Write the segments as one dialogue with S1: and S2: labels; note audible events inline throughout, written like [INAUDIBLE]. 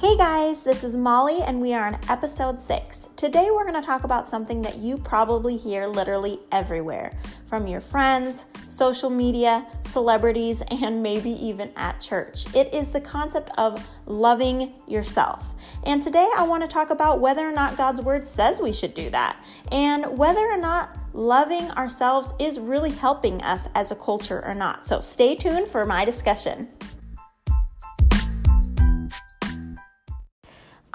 S1: Hey guys, this is Molly, and we are on episode six. Today, we're going to talk about something that you probably hear literally everywhere from your friends, social media, celebrities, and maybe even at church. It is the concept of loving yourself. And today, I want to talk about whether or not God's word says we should do that, and whether or not loving ourselves is really helping us as a culture or not. So, stay tuned for my discussion.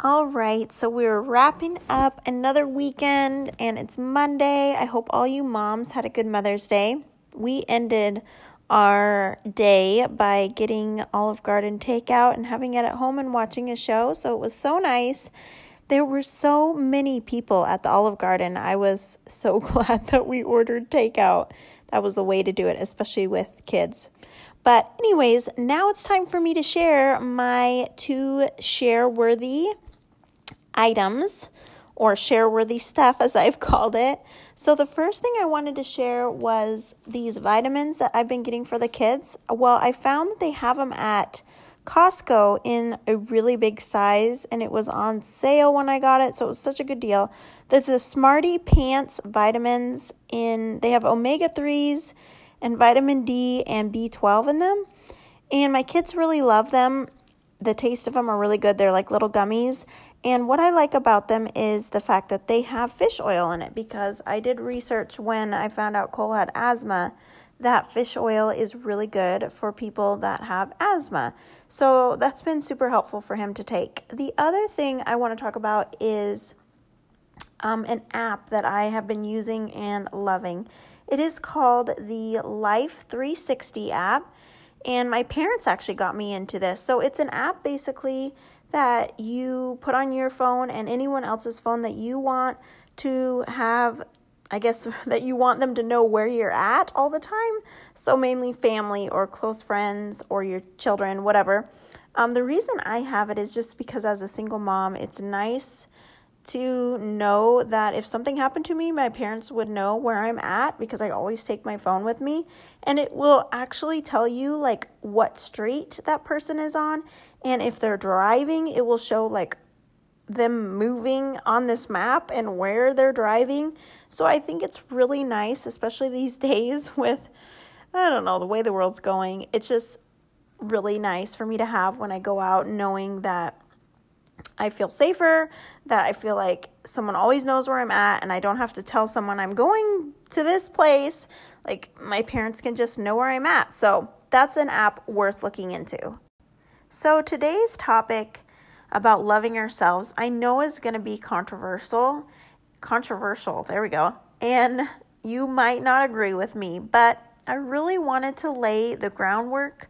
S1: All right, so we're wrapping up another weekend and it's Monday. I hope all you moms had a good Mother's Day. We ended our day by getting Olive Garden takeout and having it at home and watching a show. So it was so nice. There were so many people at the Olive Garden. I was so [LAUGHS] glad that we ordered takeout. That was the way to do it, especially with kids. But, anyways, now it's time for me to share my two share worthy items or share worthy stuff, as I've called it. So, the first thing I wanted to share was these vitamins that I've been getting for the kids. Well, I found that they have them at Costco in a really big size, and it was on sale when I got it, so it was such a good deal. They're the Smarty Pants vitamins in they have omega 3s and vitamin D and B12 in them. And my kids really love them. The taste of them are really good. They're like little gummies, and what I like about them is the fact that they have fish oil in it because I did research when I found out Cole had asthma that fish oil is really good for people that have asthma. So that's been super helpful for him to take. The other thing I want to talk about is um, an app that I have been using and loving. It is called the Life 360 app, and my parents actually got me into this. So it's an app basically that you put on your phone and anyone else's phone that you want to have I guess [LAUGHS] that you want them to know where you're at all the time. So, mainly family or close friends or your children, whatever. Um, the reason I have it is just because as a single mom, it's nice to know that if something happened to me, my parents would know where I'm at because I always take my phone with me. And it will actually tell you like what street that person is on and if they're driving, it will show like them moving on this map and where they're driving. So I think it's really nice, especially these [LAUGHS] days with, I don't know, the way the world's going. It's just really nice for me to have when I go out, knowing that I feel safer, that I feel like someone always knows where I'm at, and I don't have to tell someone I'm going to this place. Like, my parents can just know where I'm at. So, that's an app worth looking into. So, today's topic about loving ourselves, I know is going to be controversial. Controversial, there we go. And you might not agree with me, but I really wanted to lay the groundwork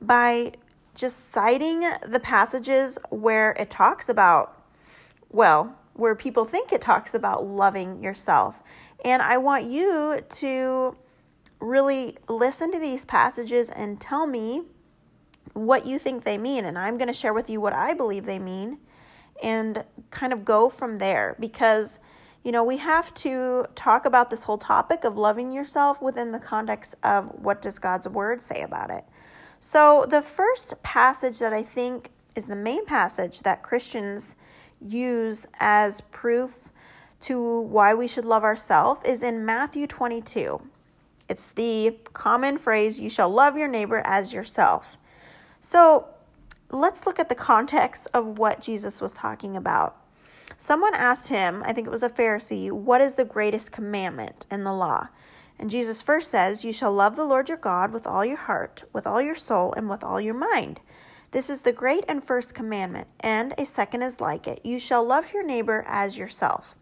S1: by just citing the passages where it talks about, well, where people think it talks about loving yourself. And I want you to really listen to these passages and tell me what you think they mean. And I'm going to share with you what I believe they mean and kind of go from there because, you know, we have to talk about this whole topic of loving yourself within the context of what does God's word say about it. So, the first passage that I think is the main passage that Christians use as proof to why we should love ourselves is in Matthew 22. It's the common phrase, you shall love your neighbor as yourself. So let's look at the context of what Jesus was talking about. Someone asked him, I think it was a Pharisee, what is the greatest commandment in the law? And Jesus first says, You shall love the Lord your God with all your heart, with all your soul, and with all your mind. This is the great and first commandment, and a second is like it. You shall love your neighbor as yourself.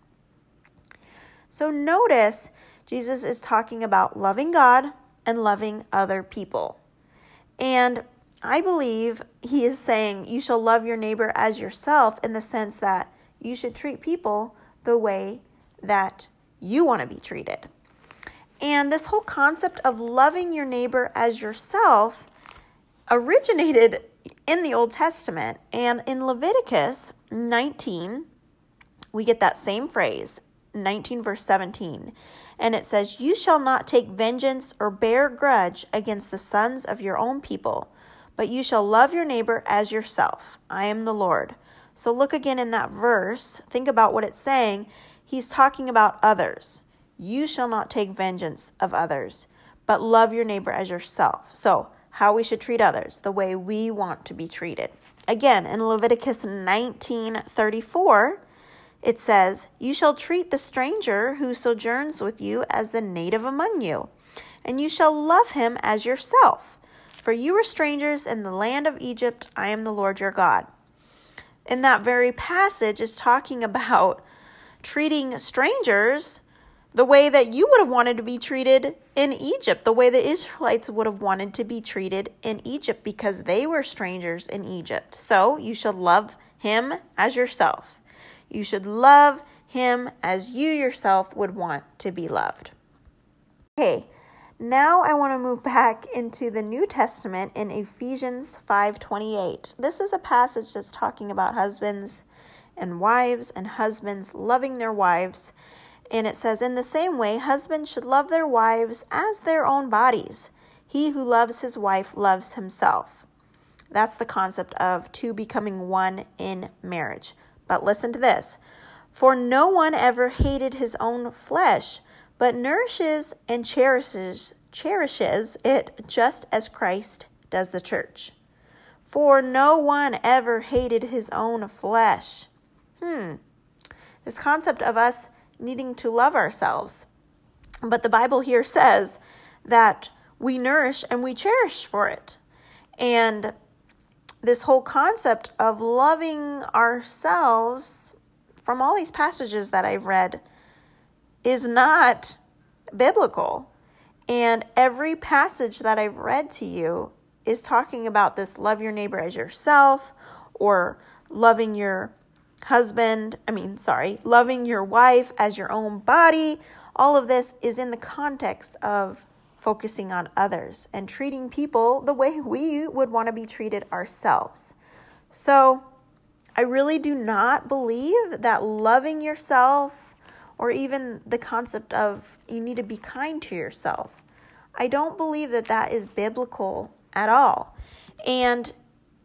S1: So notice Jesus is talking about loving God and loving other people. And I believe he is saying you shall love your neighbor as yourself in the sense that you should treat people the way that you want to be treated. And this whole concept of loving your neighbor as yourself originated in the Old Testament. And in Leviticus 19, we get that same phrase, 19 verse 17. And it says, You shall not take vengeance or bear grudge against the sons of your own people but you shall love your neighbor as yourself. I am the Lord. So look again in that verse. Think about what it's saying. He's talking about others. You shall not take vengeance of others, but love your neighbor as yourself. So, how we should treat others, the way we want to be treated. Again, in Leviticus 19:34, it says, "You shall treat the stranger who sojourns with you as the native among you, and you shall love him as yourself. For you were strangers in the land of Egypt. I am the Lord your God." In that very passage is talking [LAUGHS] about treating strangers the way that you would have wanted to be treated in Egypt, the way the Israelites would have wanted to be treated in Egypt because they were strangers in Egypt. So you should love him as yourself. You should love him as you yourself would want to be loved. Okay, now I want to move back into the New Testament in Ephesians 5:28. This is a passage that's talking about husbands and wives and husbands loving their wives and it says, In the same way, husbands should love their wives as their own bodies. He who loves his wife loves himself. That's the concept of two becoming one in marriage. But listen to this For no one ever hated his own flesh, but nourishes and cherishes, cherishes it just as Christ does the church. For no one ever hated his own flesh. Hmm. This concept of us needing to love ourselves. But the Bible here says that we nourish and we cherish for it. And this whole concept of loving ourselves from all these passages that I've read is not biblical. And every passage that I've read to you is talking about this love your neighbor as yourself or loving your husband, I mean, sorry, loving your wife as your own body. All of this is in the context of focusing on others and treating people the way we would want to be treated ourselves. So, I really do not believe that loving yourself or even the concept of you need to be kind to yourself. I don't believe that that is biblical at all. And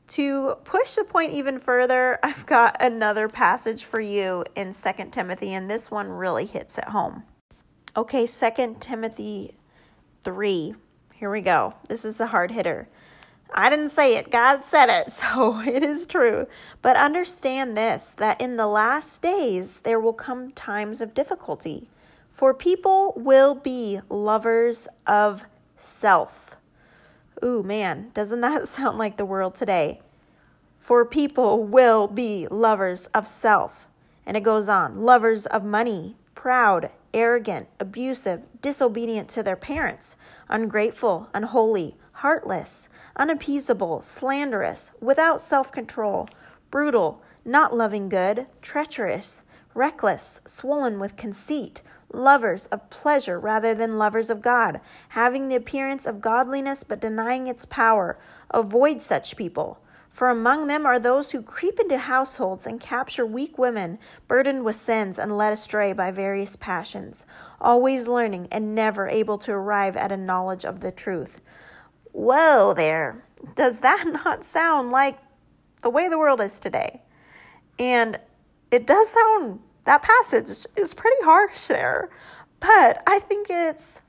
S1: to push the point even further, [LAUGHS] I've got another passage for you in 2 Timothy, and this one really hits at home. Okay, 2 Timothy 3. Here we go. This is the hard hitter. I didn't say it, God said it, [LAUGHS] so it is true. But understand this that in the last days there will come times of difficulty, for people will be lovers of self Ooh, man, doesn't that [LAUGHS] sound like the world today? For people will be lovers of self. And it goes on lovers of money, proud, arrogant, abusive, disobedient to their parents, ungrateful, unholy, heartless, unappeasable, slanderous, without self control, brutal, not loving good, treacherous, reckless, swollen with conceit lovers of pleasure rather than lovers of God, having the appearance of godliness but denying its power. Avoid such people. For among them are those who creep into households and capture weak women, burdened with sins and led astray by various passions, always learning and never able to arrive at a knowledge of the truth. Whoa there. Does that [LAUGHS] not sound like the way the world is today? And it does sound that passage is pretty harsh there, but I think it's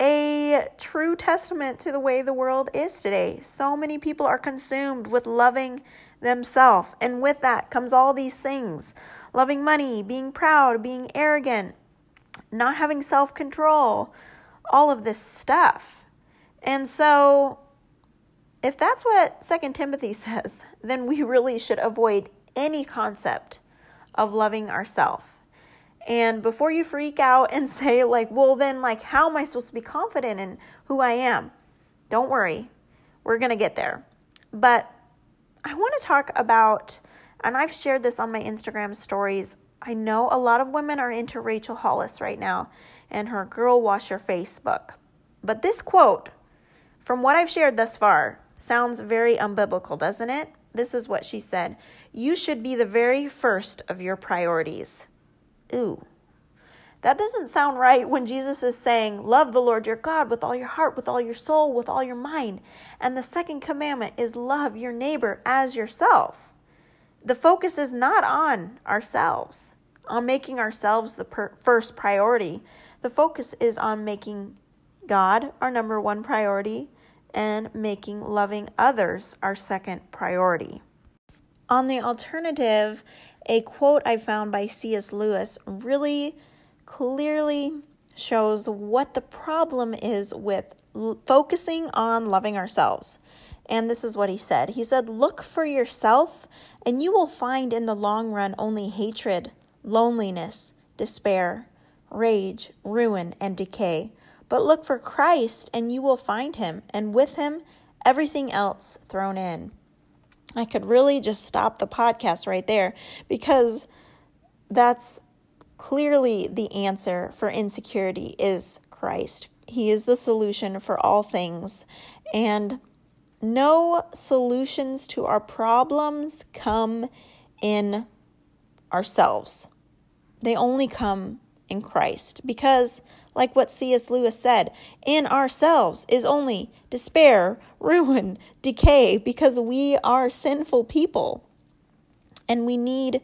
S1: a true testament to the way the world is today. So many people are consumed with loving themselves, and with that comes all these things loving money, being proud, being arrogant, not having self control, all of this stuff. And so, if that's what Second Timothy [LAUGHS] says, then we really should avoid any concept of loving ourselves. And before you freak out and [LAUGHS] say, like, well, then, like, how am I supposed to be confident in who I am? Don't worry, we're going to get there. But I want to talk about, and I've shared this on my Instagram stories. I know a lot of women are into Rachel Hollis right now and her Girl Wash Your. But this quote, from what I've shared thus far, sounds very unbiblical, doesn't it? This is what she said You should be the very first of your priorities. Ooh. That doesn't sound right when Jesus is saying, Love the Lord your God with all your heart, with all your soul, with all your mind. And the second commandment is love your neighbor as yourself. The focus is not on ourselves, on making ourselves the per- first priority. The focus is on making God our number one priority and making loving others our second priority. On the alternative, a quote I found by C.S. Lewis really clearly shows what the problem is with l- focusing on loving ourselves. And this is what he said He said, Look for yourself, and you will find in the long run only hatred, loneliness, despair, rage, ruin, and decay. But look for Christ, and you will find him, and with him, everything else thrown in. I could really just stop the podcast right there because that's clearly the answer for insecurity is Christ. He is the solution for all things. And no solutions to our problems come in ourselves. They only come in Christ because like what C.S. Lewis said, in ourselves is only despair, ruin, decay, because we are sinful people. And we need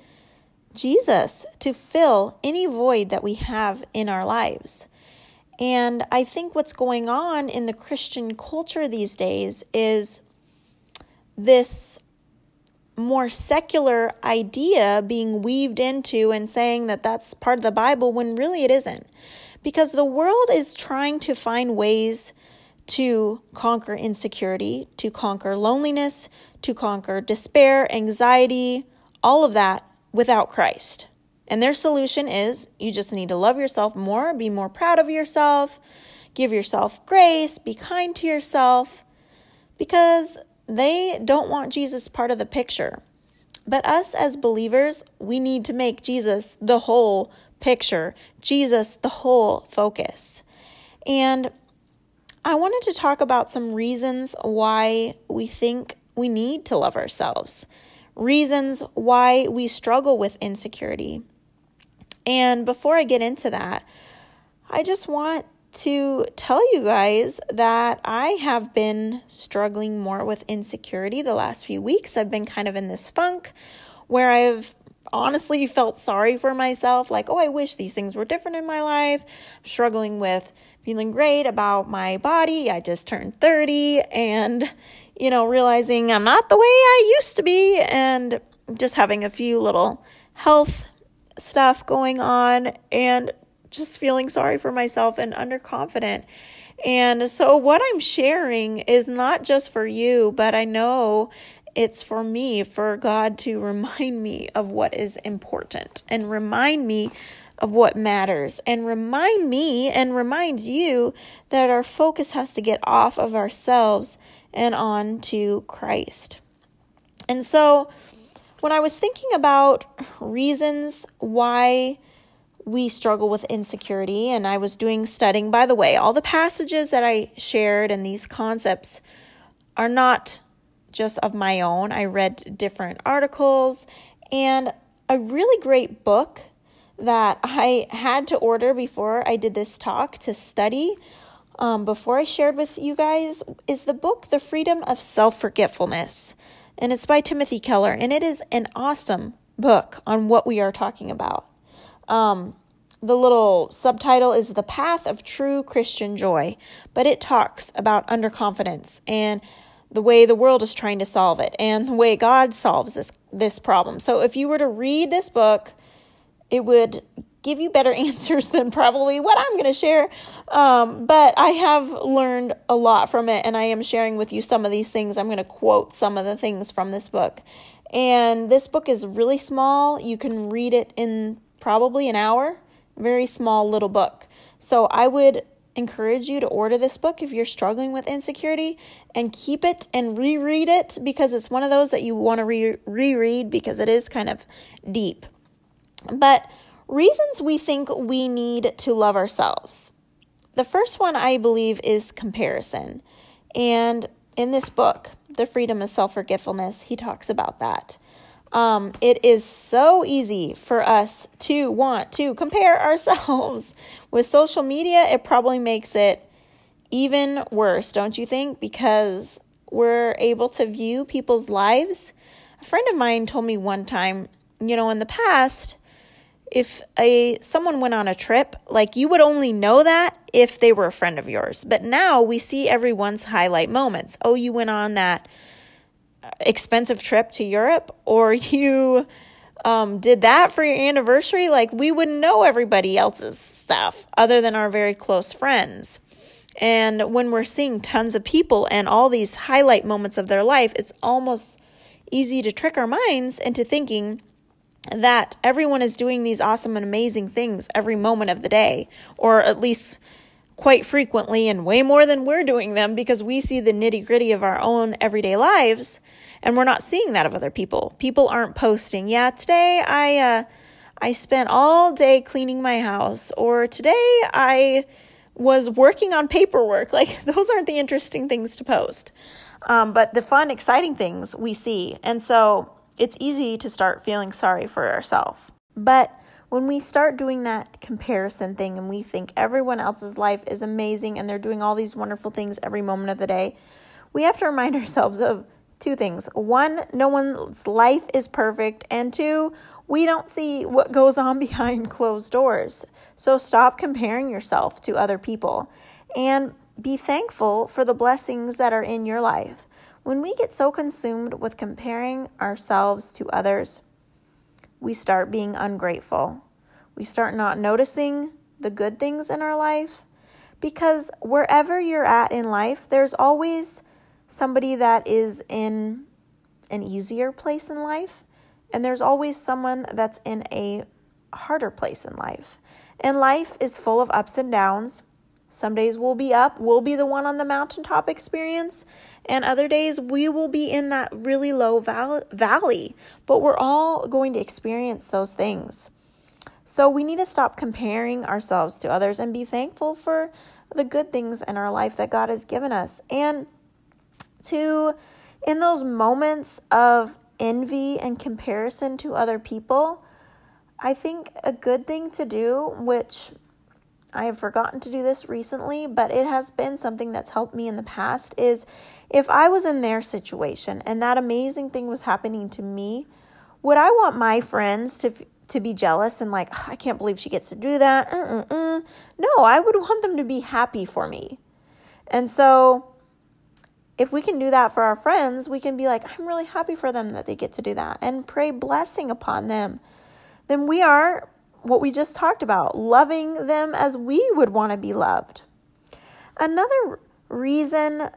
S1: Jesus to fill any void that we have in our lives. And I think what's going on in the Christian culture these days is this more secular idea being weaved into and saying that that's part of the Bible when really it isn't because the world is trying to find ways to conquer insecurity, to conquer loneliness, to conquer despair, anxiety, all of that without Christ. And their solution is you just need to love yourself more, be more proud of yourself, give yourself grace, be kind to yourself, because they don't want Jesus part of the picture. But us as believers, we need to make Jesus the whole picture, Jesus, the whole focus. And I wanted to talk about some reasons why we think we need to love ourselves, reasons why we struggle with insecurity. And before I get into that, I just want to tell you guys that I have been struggling more with insecurity the last few weeks. I've been kind of in this funk where I've honestly felt sorry for myself like, oh, I wish these things were different in my life. I'm struggling with feeling great about my body. I just turned 30 and, you know, realizing I'm not the way I used to be and just having a few little health stuff going on and just feeling sorry for myself and underconfident. And so, what I'm sharing is not just for you, but I know it's for me, for God to remind me of what is important and remind me of what matters and remind me and remind you that our focus has to get off of ourselves and on to Christ. And so, when I was thinking about reasons why we struggle with insecurity, and I was doing studying, by the way, all the passages that I shared and these concepts are not just of my own. I read different articles and a really great book that I had to order before I did this talk to study. Um, before I shared with you guys is the book The Freedom of Self Forgetfulness. And it's by Timothy Keller. And it is an awesome book on what we are talking about. Um, the little subtitle is The Path of True Christian Joy, but it talks about underconfidence and the way the world is trying to solve it and the way God solves this this problem. So if you were to read this book, it would give you better [LAUGHS] answers than probably what I'm going to share. Um, but I have learned a lot from it, and I am sharing with you some of these things. I'm going to quote some of the things from this book. And this book is really small. You can read it in probably an hour. Very small little book. So I would encourage you to order this book if you're struggling with insecurity and keep it and reread it because it's one of those that you want to re- reread because it is kind of deep. But reasons we think we need to love ourselves. The first one I believe is comparison. And in this book, The Freedom of Self Forgetfulness, he talks about that. Um, it is so easy for us to want to compare [LAUGHS] ourselves. With social media, it probably makes it even worse, don't you think? Because we're able to view people's lives. A friend of mine told me one time, you know, in the past, if a someone went on a trip, like you would only know that if they were a friend of yours. But now we see everyone's highlight moments. Oh, you went on that expensive trip to Europe or you um, did that for your anniversary. Like we wouldn't know everybody else's stuff other than our very close friends. And when we're seeing tons of people and all these highlight moments of their life, it's almost easy to trick our minds into thinking that everyone is doing these awesome and amazing things every moment of the day, or at least quite frequently and way more than we're doing them because we see the nitty gritty of our own everyday lives and we're not seeing that of other people. People aren't posting, yeah, today I, uh, I spent all day cleaning my house, or today I was working on paperwork. [LAUGHS] Like, those aren't the interesting things to post. Um, but the fun, exciting things we see. And so it's easy to start feeling sorry for ourselves. But when we start doing that comparison thing and we think everyone else's life is amazing and they're doing all these wonderful things every moment of the day, we have to remind [LAUGHS] ourselves of two things. One, no one's life is perfect. And two, we don't see what goes on [LAUGHS] behind closed doors. So stop comparing yourself to other people and be thankful for the blessings that are in your life. When we get so consumed with comparing ourselves to others, we start being ungrateful. We start not noticing the good things in our life because wherever you're at in life, there's always somebody that is in an easier place in life and there's always someone that's in a harder place in life. And life is full of ups and downs. Some days we'll be up, we'll be the one on the mountaintop experience, and other days we will be in that really low val- valley. But we're all going to experience those things. So we need to stop comparing ourselves to others and be thankful for the good things in our life that God has given us. And to, in those moments of envy and comparison to other people, I think a good thing to do, which I have forgotten to do this recently, but it has been something that's helped me in the past, is if I was in their situation and that amazing thing was happening to me, would I want my friends to to be jealous and like, oh, I can't believe she gets to do that? No, I would want them to be happy for me. And so if we can do that for our friends, we can be like, I'm really happy for them that they get to do that and pray blessing upon them. Then we are what we just talked about, loving them as we would want to be loved. Another reason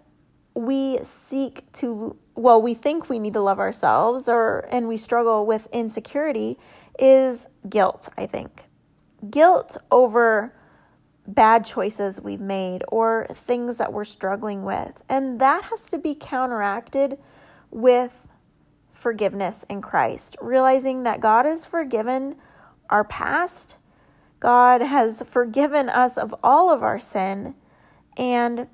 S1: we seek to well, we think we need to love ourselves or and we struggle with insecurity is guilt, I think. Guilt over bad choices we've made or things that we're struggling with. And that has to be counteracted with forgiveness in Christ, realizing that God has forgiven our past, God has forgiven us of all of our sin, and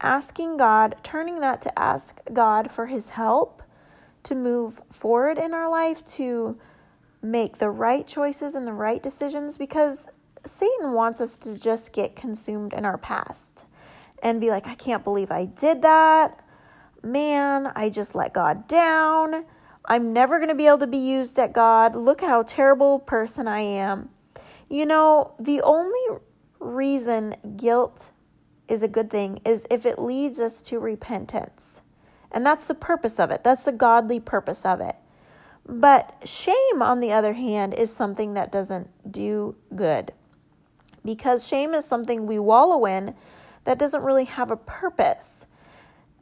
S1: asking God, turning that to ask God for His help to move forward in our life, to make the right choices and the right decisions because Satan wants us to just get consumed in our past and be like, I can't believe I did that. Man, I just let God down. I'm never going to be able to be used at God. Look how terrible person I am. You know, the only reason guilt is a good thing is if it leads us to repentance. And that's the purpose of it. That's the godly purpose of it. But shame, on the other hand, is something that doesn't do good because shame is something we wallow in that doesn't really have a purpose.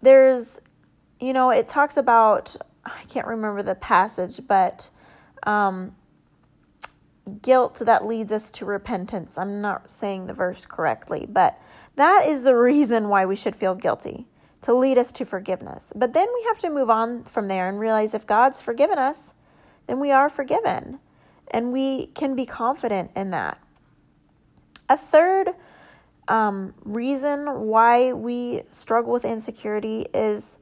S1: There's, you know, it talks about, I can't remember the passage, but um, guilt that leads us to repentance. I'm not saying the verse correctly, but that is the reason why we should feel guilty to lead us to forgiveness. But then we have to move on from there and realize if God's forgiven us, then we are forgiven. And we can be confident in that. A third um, reason why we struggle with insecurity is,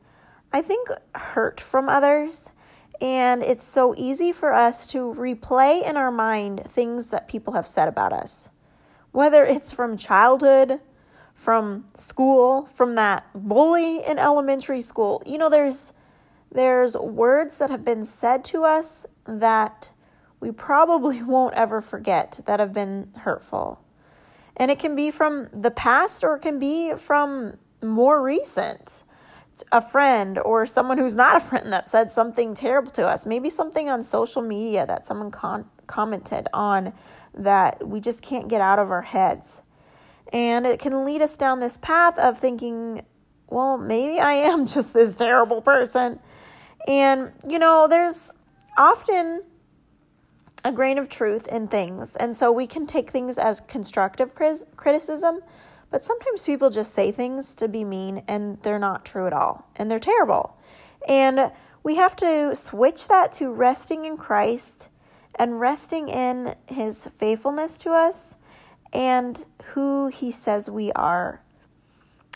S1: I think, hurt from others. And it's so easy for us to replay in our mind things that people have said about us, whether it's from childhood, from school, from that bully in elementary school. You know, there's there's words that have been said to us that we probably [LAUGHS] won't ever forget that have been hurtful. And it can be from the past or it can be from more recent a friend or someone who's not a friend that said something terrible to us, maybe something on social media that someone con- commented on that we just can't get out of our heads. And it can lead us down this path of thinking, well, maybe I am [LAUGHS] just this terrible person. And, you know, there's often a grain of truth in things. And so we can take things as constructive criticism but sometimes people just say things to be mean and they're not true at all and they're terrible. And we have to switch that to resting in Christ and resting in his faithfulness to us and who he says we are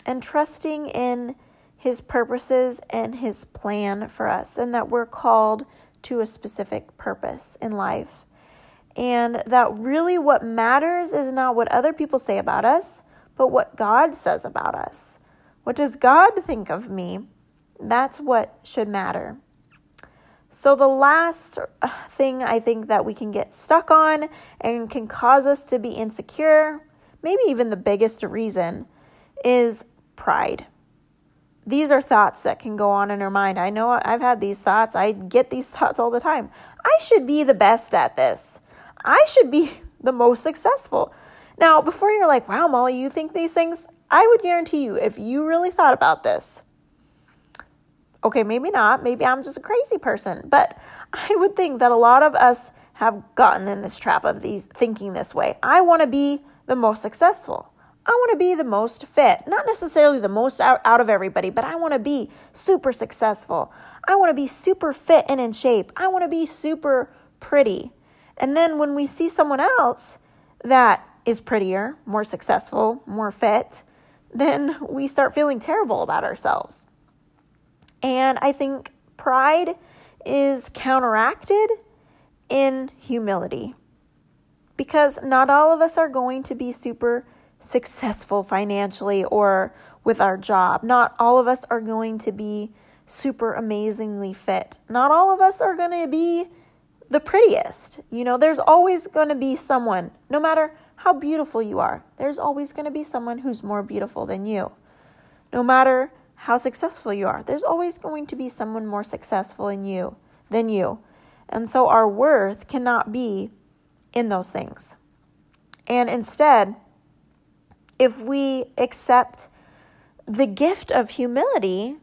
S1: and trusting in his purposes and his plan for us and that we're called to a specific purpose in life. And that really what matters is not what other people say about us, but what God says about us. What does God think of me? That's what should matter. So, the last uh, thing I think that we can get stuck on and can cause us to be insecure, maybe even the biggest reason, is pride. These are thoughts that can go on in our mind. I know I've had these thoughts. I get these [LAUGHS] thoughts all the time. I should be the best at this. I should be [LAUGHS] the most successful. Now, before you're like, wow, Molly, you think these things, I would guarantee you, if you really thought about this, okay, maybe not, maybe I'm just a crazy person, but [LAUGHS] I would think that a lot of us have gotten in this trap of these thinking this way. I want to be the most successful. I want to be the most fit, not necessarily the most out, out of everybody, but I want to be super successful. I want to be super fit and in shape. I want to be super pretty. And then when we see someone else that is prettier, more successful, more fit, then we start feeling terrible about ourselves. And I think pride is counteracted in humility because not all of us are going to be super successful financially or with our job. Not all of us are going to be super amazingly fit. Not all of us are going to be the prettiest. You know, there's always going to be someone, no matter how beautiful you are, there's always going to be someone who's more beautiful than you. No matter how successful you are, there's always going to be someone more successful in you than you. And so our worth cannot be in those things. And instead, if we accept the gift of humility,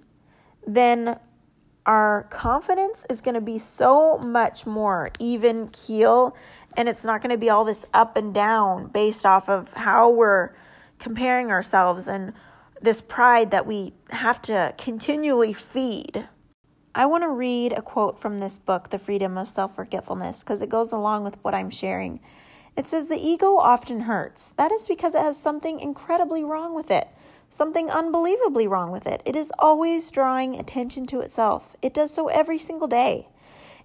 S1: then our confidence is going to be so much more even keel and it's not going to be all this up and down based off of how we're comparing ourselves and this pride that we have to continually feed. I want to read a quote from this book, The Freedom of Self Forgetfulness, because it goes along with what I'm sharing. It says, The ego often hurts. That is because it has something incredibly wrong with it, something unbelievably wrong with it. It is always drawing attention to itself. It does so every single day.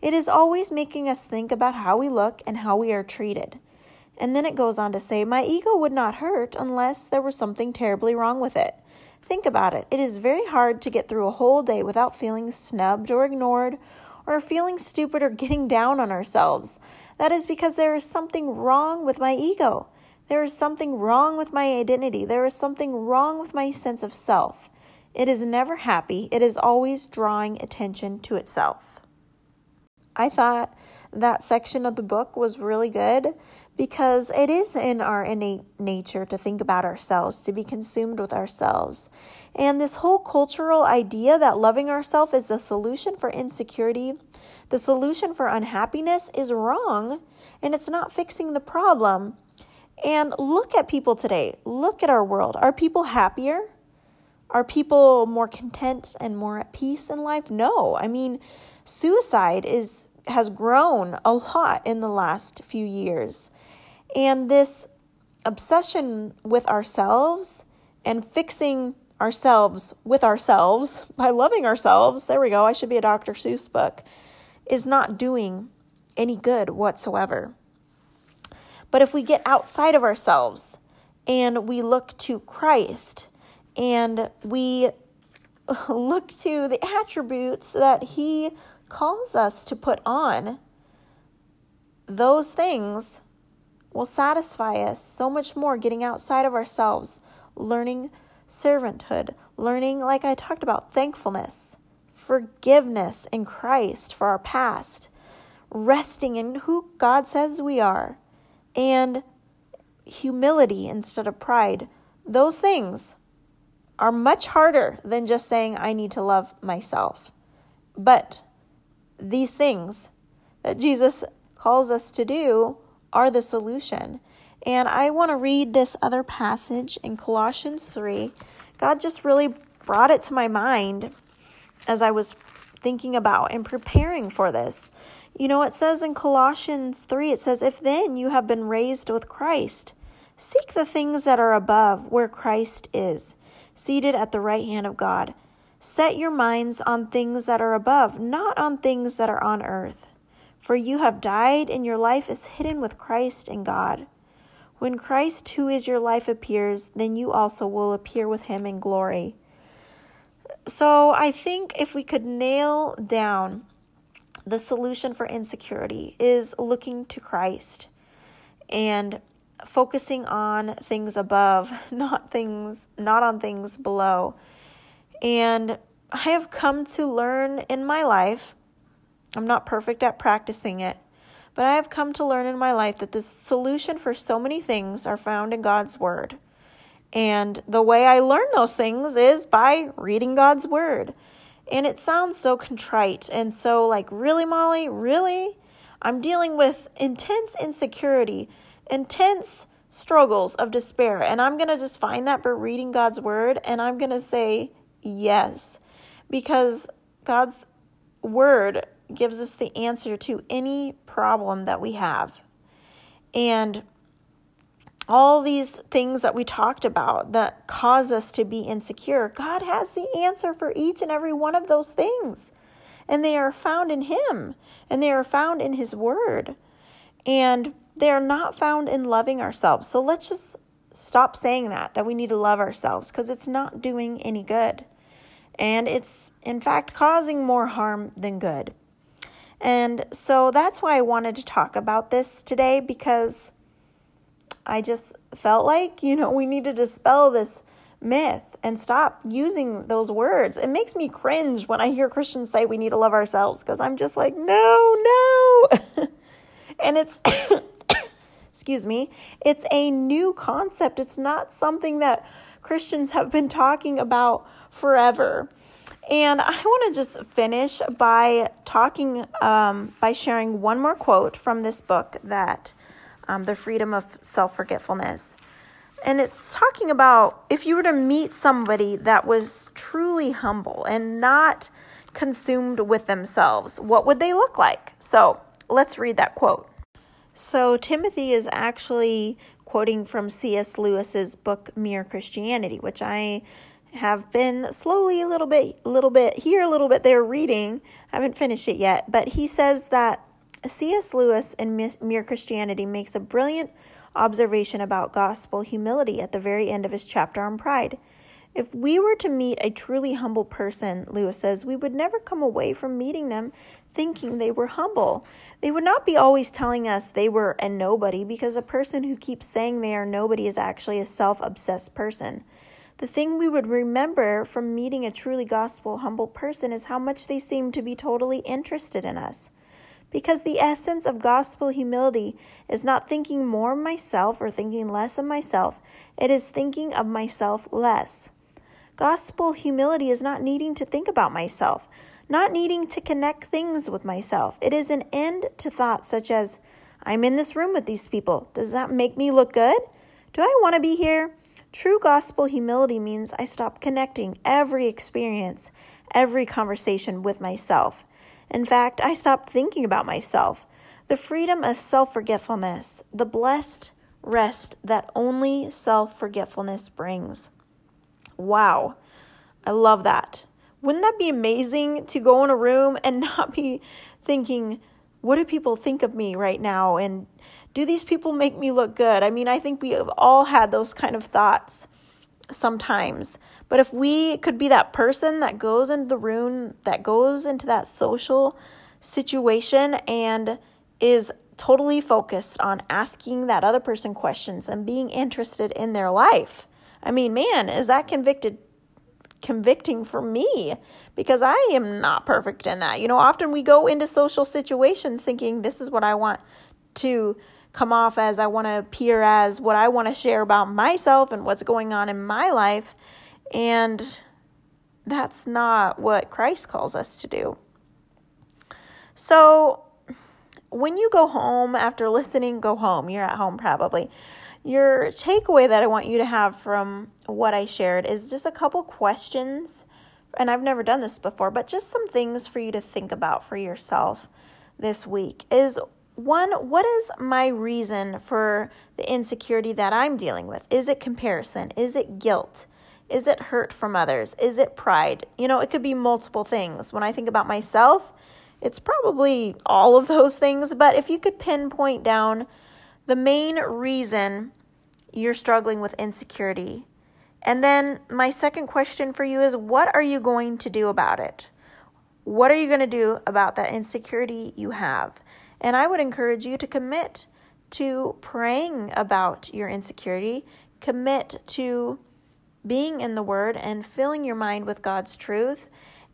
S1: It is always making us think about how we look and how we are treated. And then it goes on to say, My ego would not hurt unless there was something terribly wrong with it. Think about it. It is very hard to get through a whole day without feeling snubbed or ignored or feeling stupid or getting down on ourselves. That is because there is something wrong with my ego. There is something wrong with my identity. There is something wrong with my sense of self. It is never happy. It is always drawing attention to itself. I thought that section of the book was really good because it is in our innate nature to think about ourselves, to be consumed with ourselves. And this whole cultural idea that loving ourselves is the solution for insecurity, the solution for unhappiness, is wrong and it's not fixing the problem. And look at people today. Look at our world. Are people happier? Are people more content and more at peace in life? No. I mean, suicide is has grown a lot in the last few years. And this obsession with ourselves and fixing ourselves with ourselves [LAUGHS] by loving ourselves, there we go, I should be a Dr. Seuss book, is not doing any good whatsoever. But if we get outside of ourselves and we look to Christ and we [LAUGHS] look to the attributes that He calls us to put on, those things will satisfy us so much more getting outside of ourselves, learning servanthood, learning, like I talked about, thankfulness, forgiveness in Christ for our past, resting in who God says we are, and humility instead of pride. Those things are much harder than just saying, I need to love myself. But these things that Jesus calls us to do are the solution. And I want to read this other passage in Colossians 3. God just really brought it to my mind as I was thinking about and preparing for this. You know, it says in Colossians 3, it says, If then you have been raised with Christ, seek the things that are above, where Christ is, seated at the right hand of God. Set your minds on things that are above, not on things that are on earth. For you have died, and your life is hidden with Christ in God. When Christ, who is your life, appears, then you also will appear with him in glory. So I think if we could nail down the solution for insecurity is looking to Christ and focusing on things above, [LAUGHS] not things not on things below. And I have come to learn in my life, I'm not perfect at practicing it, but I have come to learn in my life that the solution for so many things are found in God's Word. And the way I learn those things is by reading God's Word. And it sounds so contrite and so like, really, Molly? Really? I'm dealing with intense insecurity, intense struggles of despair. And I'm going to just find that by reading God's Word and I'm going to say, Yes, because God's word gives us the answer to any problem that we have. And all these things that we talked about that cause us to be insecure, God has the answer for each and every one of those things. And they are found in Him, and they are found in His Word. And they are not found in loving ourselves. So let's just stop saying that, that we need to love ourselves, because it's not doing any good and it's in fact causing more harm than good. And so that's why I wanted to talk about this today because I just felt like, you know, we need to dispel this myth and stop using those words. It makes me cringe when I hear Christians say we need to love ourselves because I'm just like, no, no. [LAUGHS] and it's, excuse me, it's a new concept. It's not something that Christians have been talking about forever. And I want to just finish by talking, um, by sharing one more quote from this book that um, The Freedom of Self Forgetfulness. And it's talking about if you were to meet somebody that was truly humble and not consumed with themselves, what would they look like? So let's read that quote. So Timothy is actually quoting from C.S. Lewis's book Mere Christianity, which I have been slowly a little bit little bit here a little bit there reading i haven't finished it yet but he says that cs lewis in mere christianity makes a brilliant observation about gospel humility at the very end of his chapter on pride if we were to meet a truly humble person lewis says we would never come away from meeting them thinking they were humble they would not be always telling us they were a nobody because a person who keeps saying they are nobody is actually a self-obsessed person the thing we would remember from meeting a truly gospel humble person is how much they seem to be totally interested in us. Because the essence of gospel humility is not thinking more of myself or thinking less of myself, it is thinking of myself less. Gospel humility is not needing to think about myself, not needing to connect things with myself. It is an end to thoughts such as, I'm in this room with these people. Does that make me look good? Do I want to be here? True gospel humility means I stop connecting every experience, every conversation with myself. In fact, I stop thinking about myself. The freedom of self forgetfulness, the blessed rest that only self forgetfulness brings. Wow, I love that. Wouldn't that be amazing to go in a room and [LAUGHS] not be thinking, what do people think of me right now? And do these people make me look good? I mean, I think we have all had those kind of thoughts sometimes. But if we could be that person that goes into the room, that goes into that social situation and is totally focused on asking that other person questions and being interested in their life. I mean, man, is that convicted convicting for me because I am not perfect in that. You know, often we go into social situations thinking this is what I want to come off as, I want to appear as, what I want to share about myself and what's going on in my life. And that's not what Christ calls us to do. So, when you go home after listening, go home. You're at home probably. Your takeaway that I want you to have from what I shared is just a couple questions. And I've never done this before, but just some things for you to think about for yourself this week is one, what is my reason for the insecurity that I'm dealing with? Is it comparison? Is it guilt? Is it hurt from others? Is it pride? You know, it could be multiple things. When I think about myself, it's probably all of those things, but if you could pinpoint down the main reason you're struggling with insecurity. And then my second question for you is what are you going to do about it? What are you going to do about that insecurity you have? And I would encourage you to commit to praying about your insecurity, commit to being in the Word and filling your mind with God's truth.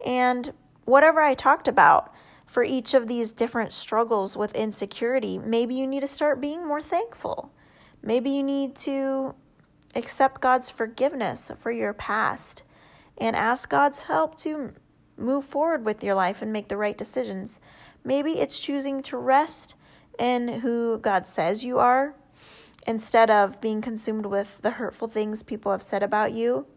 S1: And whatever I talked about for each of these different struggles with insecurity, maybe you need to start being more thankful. Maybe you need to accept God's forgiveness for your past and ask God's help to move forward with your life and make the right decisions. Maybe it's choosing to rest in who God says you are instead of being consumed with the hurtful things people have said about you.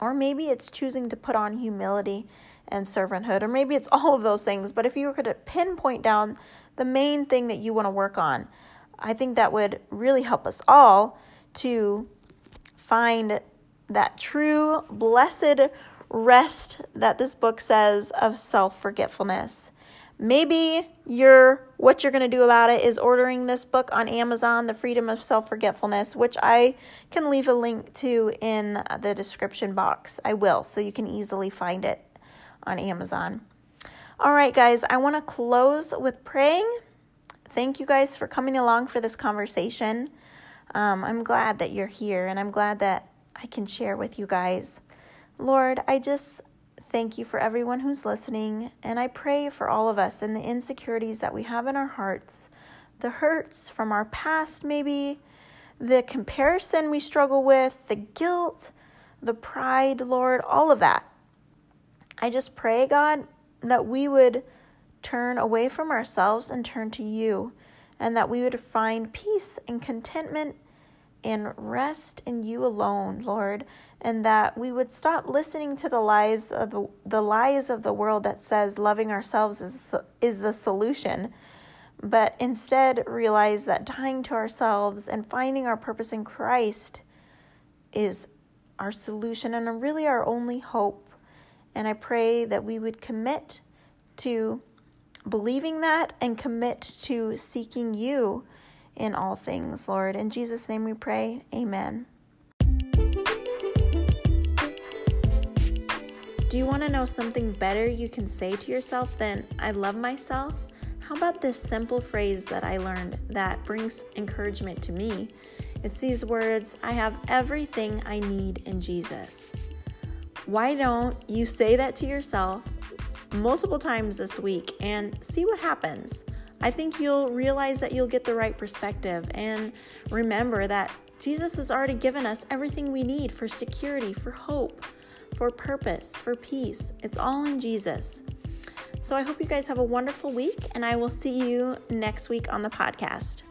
S1: Or maybe it's choosing to put on humility and servanthood. Or maybe it's [LAUGHS] all of those things. But if you were to pinpoint down the main thing that you want to work on, I think that would really help us all to find that true, blessed rest that this book says of self forgetfulness. Maybe you're what you're going to do about it is ordering this book on Amazon, The Freedom of Self Forgetfulness, which I can leave a link to in the description box. I will, so you can easily find it on Amazon. All right, guys, I want to close with praying. Thank you guys for coming along for this conversation. Um, I'm glad that you're here and I'm glad that I can share with you guys. Lord, I just thank you for everyone who's listening, and I pray for all of us and the insecurities that we have in our hearts, the hurts from our past, maybe, the comparison we struggle with, the guilt, the pride, Lord, all of that. I just pray, God, that we would turn away from ourselves and turn to you, and that we would find peace and contentment and rest in you alone, Lord, and that we would stop listening to the lies of the, the lies of the world that says loving ourselves is is the solution, but instead realize that dying to ourselves and finding our purpose in Christ is our solution and really our only hope. And I pray that we would commit to believing that and commit to seeking you in all things, Lord. In Jesus' name we pray. Amen. Do you want to know something better you can say to yourself than, I love myself? How about this simple phrase that I learned that brings encouragement to me? It's these words I have everything I need in Jesus. Why don't you say that to yourself multiple times this week and see what happens? I think you'll realize that you'll get the right perspective and remember that Jesus has already given us everything we need for security, for hope, for purpose, for peace. It's all in Jesus. So I hope you guys have a wonderful week, and I will see you next week on the podcast.